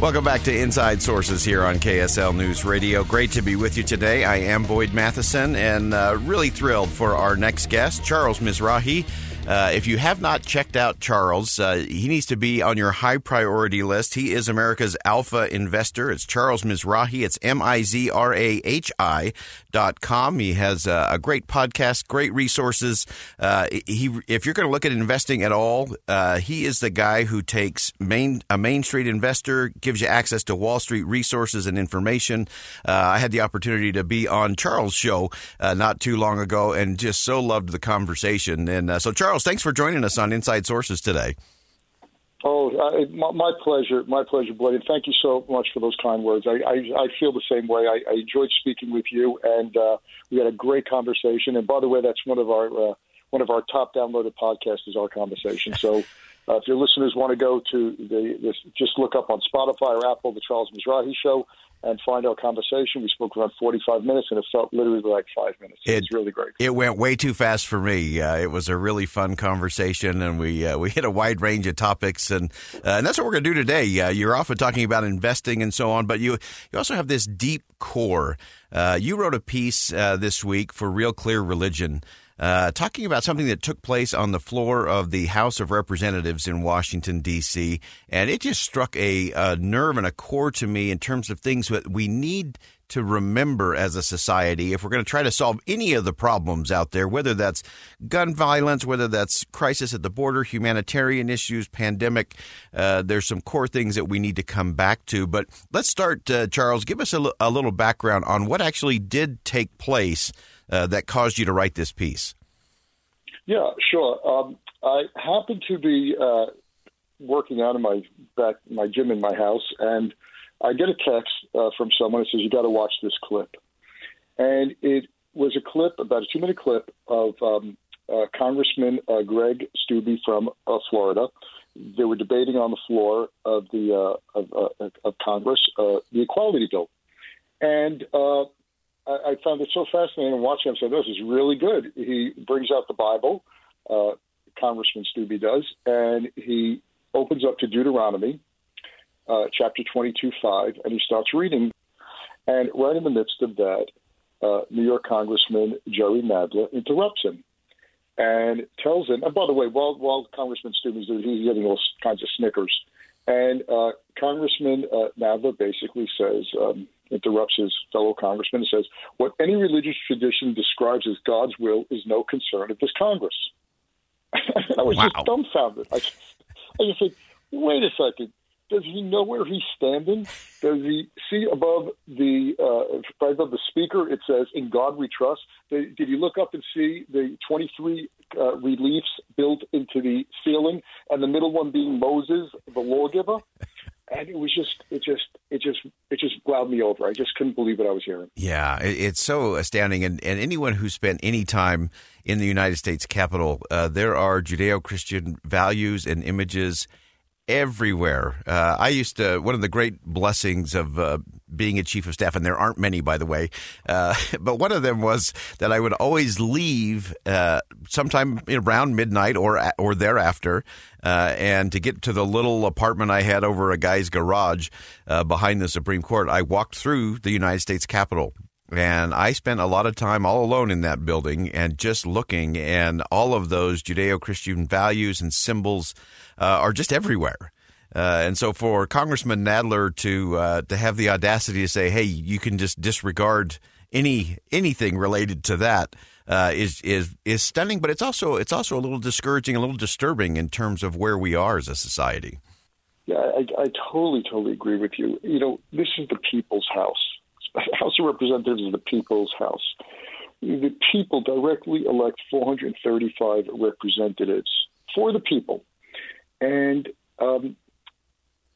Welcome back to Inside Sources here on KSL News Radio. Great to be with you today. I am Boyd Matheson and uh, really thrilled for our next guest, Charles Mizrahi. Uh, if you have not checked out Charles, uh, he needs to be on your high priority list. He is America's alpha investor. It's Charles Mizrahi. It's M I Z R A H I dot com. He has a, a great podcast, great resources. Uh, he, if you're going to look at investing at all, uh, he is the guy who takes main a Main Street investor, gives you access to Wall Street resources and information. Uh, I had the opportunity to be on Charles' show uh, not too long ago, and just so loved the conversation. And so, Charles. Charles, thanks for joining us on Inside Sources today. Oh, uh, my, my, pleasure. My pleasure, Blade. Thank you so much for those kind words. I, I, I feel the same way. I, I, enjoyed speaking with you, and uh, we had a great conversation. And by the way, that's one of our uh, one of our top downloaded podcasts is our conversation. So. Uh, if your listeners want to go to the, this, just look up on Spotify or Apple the Charles Mizrahi Show, and find our conversation. We spoke around 45 minutes, and it felt literally like five minutes. It, it was really great. It went way too fast for me. Uh, it was a really fun conversation, and we uh, we hit a wide range of topics, and uh, and that's what we're going to do today. Uh, you're often talking about investing and so on, but you you also have this deep core. Uh, you wrote a piece uh, this week for Real Clear Religion uh, talking about something that took place on the floor of the House of Representatives in Washington, D.C. And it just struck a, a nerve and a core to me in terms of things that we need to remember as a society if we're going to try to solve any of the problems out there, whether that's gun violence, whether that's crisis at the border, humanitarian issues, pandemic. Uh, there's some core things that we need to come back to. But let's start, uh, Charles. Give us a, l- a little background on what actually did take place uh, that caused you to write this piece? Yeah, sure. Um, I happened to be uh, working out in my back my gym in my house, and I get a text uh, from someone that says you got to watch this clip, and it was a clip about a two minute clip of um, uh, Congressman uh, Greg Steube from uh, Florida. They were debating on the floor of the uh, of, uh, of Congress uh, the equality bill, and uh, I, I found it so fascinating watching him say, "This is really good." He brings out the Bible, uh, Congressman Steube does, and he opens up to Deuteronomy, uh, chapter twenty-two, five, and he starts reading. And right in the midst of that, uh, New York Congressman Jerry Nadler interrupts him and tells him. And by the way, while while Congressman doing, he's getting all kinds of snickers. And uh, Congressman uh, Nadler basically says, um, interrupts his fellow congressman and says, What any religious tradition describes as God's will is no concern of this Congress. I was wow. just dumbfounded. I, I just said, Wait a second. Does he know where he's standing? Does he see above the uh, right above the speaker? It says, "In God we trust." Did, did you look up and see the 23 uh, reliefs built into the ceiling, and the middle one being Moses, the lawgiver? And it was just it just it just it just wowed me over. I just couldn't believe what I was hearing. Yeah, it's so astounding, and and anyone who spent any time in the United States Capitol, uh, there are Judeo-Christian values and images everywhere. Uh, I used to, one of the great blessings of uh, being a chief of staff, and there aren't many, by the way, uh, but one of them was that I would always leave uh, sometime around midnight or or thereafter, uh, and to get to the little apartment I had over a guy's garage uh, behind the Supreme Court, I walked through the United States Capitol And I spent a lot of time all alone in that building and just looking, and all of those Judeo Christian values and symbols uh, are just everywhere. Uh, and so for Congressman Nadler to uh, to have the audacity to say, "Hey, you can just disregard any anything related to that," uh, is is is stunning. But it's also it's also a little discouraging, a little disturbing in terms of where we are as a society. Yeah, I, I totally totally agree with you. You know, this is the people's house. House of Representatives is the people's house. The people directly elect 435 representatives for the people, and um,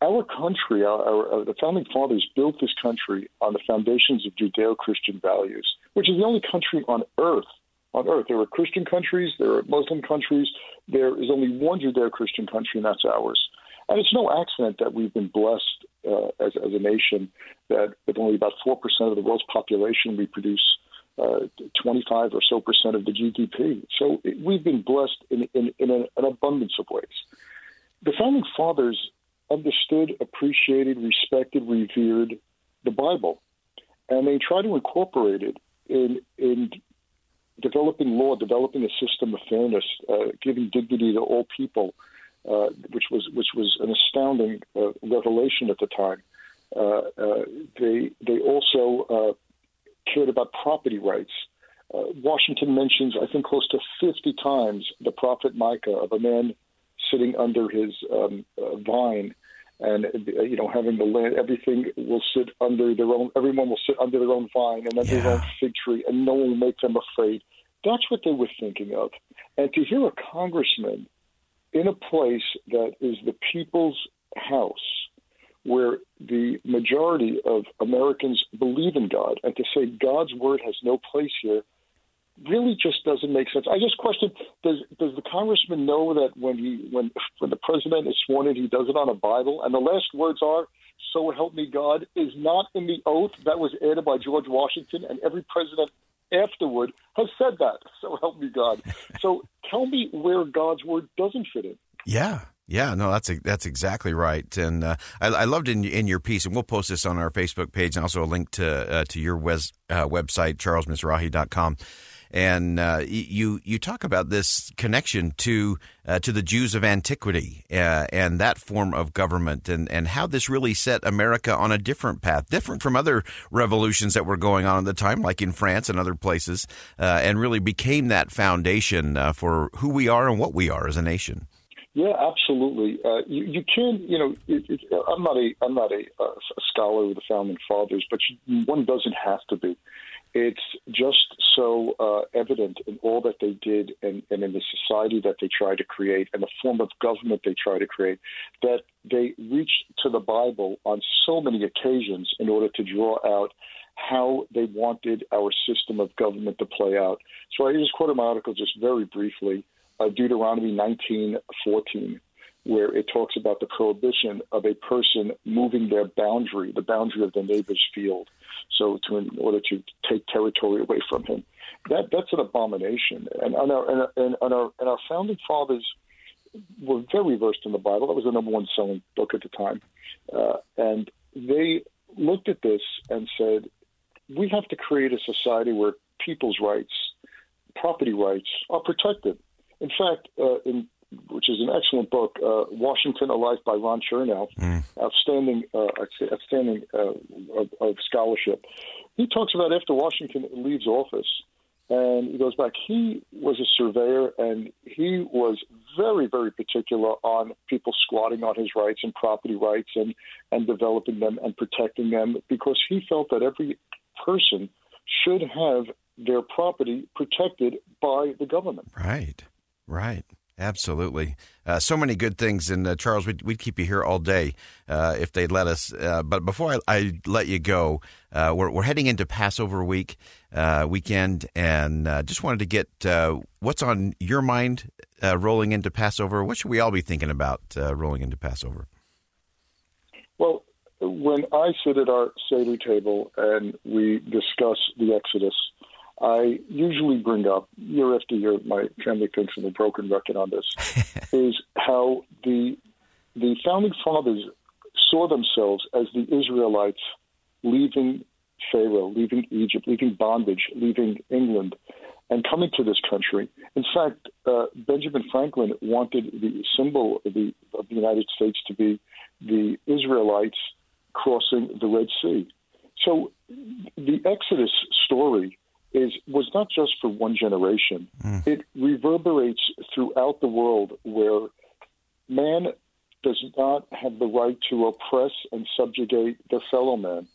our country, our, our, the founding fathers built this country on the foundations of Judeo-Christian values, which is the only country on earth. On earth, there are Christian countries, there are Muslim countries. There is only one Judeo-Christian country, and that's ours. And it's no accident that we've been blessed uh, as, as a nation that with only about four percent of the world's population, we produce uh, 25 or so percent of the GDP. So it, we've been blessed in, in, in a, an abundance of ways. The founding fathers understood, appreciated, respected, revered the Bible, and they try to incorporate it in in developing law, developing a system of fairness, uh, giving dignity to all people, uh, which was which was an astounding uh, revelation at the time. Uh, uh, they they also uh, cared about property rights. Washington mentions, I think, close to 50 times the prophet Micah of a man sitting under his um, uh, vine and you know having the land everything will sit under their own everyone will sit under their own vine and under yeah. their own fig tree and no one will make them afraid that's what they were thinking of and to hear a congressman in a place that is the people's house where the majority of Americans believe in God and to say God's word has no place here really just doesn't make sense. I just question: Does does the congressman know that when he when when the president is sworn in, he does it on a Bible, and the last words are "So help me God" is not in the oath that was added by George Washington, and every president afterward has said that. So help me God. So tell me where God's word doesn't fit in. Yeah. Yeah, no, that's that's exactly right, and uh, I, I, loved in in your piece, and we'll post this on our Facebook page, and also a link to uh, to your wes, uh, website, charlesmizrahi.com and uh, you you talk about this connection to uh, to the Jews of antiquity uh, and that form of government, and and how this really set America on a different path, different from other revolutions that were going on at the time, like in France and other places, uh, and really became that foundation uh, for who we are and what we are as a nation. Yeah, absolutely. Uh, you, you can, you know, it, it, I'm not a I'm not a, a scholar of the founding fathers, but you, one doesn't have to be. It's just so uh, evident in all that they did and, and in the society that they tried to create and the form of government they tried to create that they reached to the Bible on so many occasions in order to draw out how they wanted our system of government to play out. So I just quote my article just very briefly, uh, Deuteronomy 19:14 where it talks about the prohibition of a person moving their boundary, the boundary of the neighbor's field, so to in order to take territory away from him. That that's an abomination. And our and our and our founding fathers were very versed in the Bible. That was the number one selling book at the time, uh, and they looked at this and said, we have to create a society where people's rights, property rights, are protected. In fact, uh, in which is an excellent book, uh, Washington, A Life by Ron Chernow, mm. outstanding, uh, outstanding uh, of, of, scholarship. He talks about after Washington leaves office, and he goes back. He was a surveyor, and he was very, very particular on people squatting on his rights and property rights, and and developing them and protecting them, because he felt that every person should have their property protected by the government. Right. Right. Absolutely. Uh, so many good things. And uh, Charles, we'd, we'd, keep you here all day uh, if they'd let us. Uh, but before I, I, let you go, uh, we're, we're, heading into Passover week uh, weekend, and just wanted to get what's on your mind rolling into Passover. What should we all be thinking about rolling into Passover? Well, when I sit at our Seder table and we discuss the Exodus, I usually bring up year after year. My family thinks I'm a broken record on this. is how the the founding fathers saw themselves as the Israelites leaving Pharaoh, leaving Egypt, leaving bondage, leaving England, and coming to this country. In fact, uh, Benjamin Franklin wanted the symbol of the, of the United States to be the Israelites crossing the Red Sea. So the Exodus story is was not just for one generation. Mm. It reverberates throughout the world where man does not have the right to oppress and subjugate their fellow man.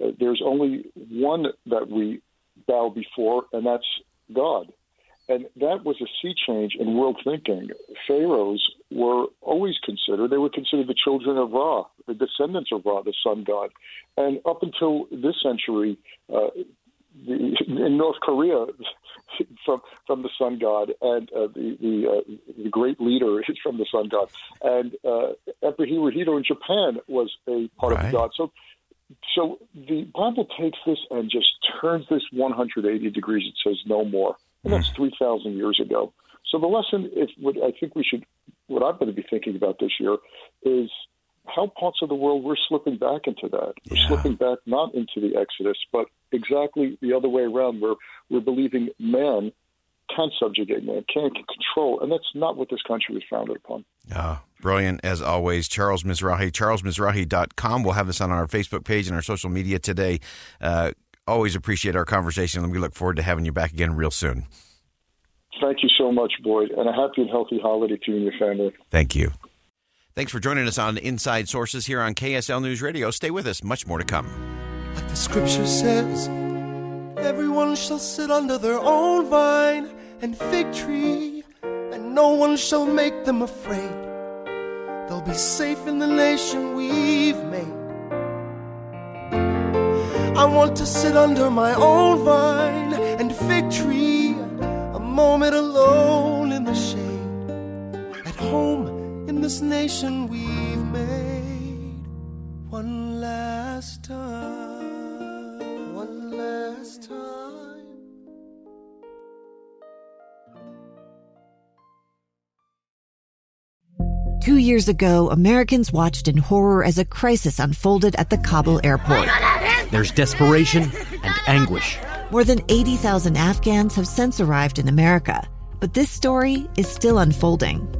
Uh, there's only one that we bow before, and that's God. And that was a sea change in world thinking. Pharaohs were always considered, they were considered the children of Ra, the descendants of Ra, the sun god. And up until this century, uh, in North Korea, from from the sun god, and uh, the the, uh, the great leader is from the sun god, and uh, Emperor Hirohito in Japan was a part right. of the god. So so the Bible takes this and just turns this 180 degrees. It says no more, and that's hmm. 3,000 years ago. So the lesson, if what I think we should, what I'm going to be thinking about this year, is how parts of the world we're slipping back into that. We're yeah. slipping back not into the Exodus, but exactly the other way around, where we're believing man can subjugate man, can control, and that's not what this country was founded upon. Uh, brilliant as always, Charles Mizrahi. CharlesMizrahi.com. We'll have this on our Facebook page and our social media today. Uh, always appreciate our conversation, and we look forward to having you back again real soon. Thank you so much, Boyd, and a happy and healthy holiday to you and your family. Thank you. Thanks for joining us on Inside Sources here on KSL News Radio. Stay with us, much more to come. Like the scripture says, everyone shall sit under their own vine and fig tree, and no one shall make them afraid. They'll be safe in the nation we've made. I want to sit under my own vine and fig tree, a moment alone nation we've made. One last time, one last time. Two years ago, Americans watched in horror as a crisis unfolded at the Kabul airport. There's desperation and anguish. More than 80,000 Afghans have since arrived in America, but this story is still unfolding.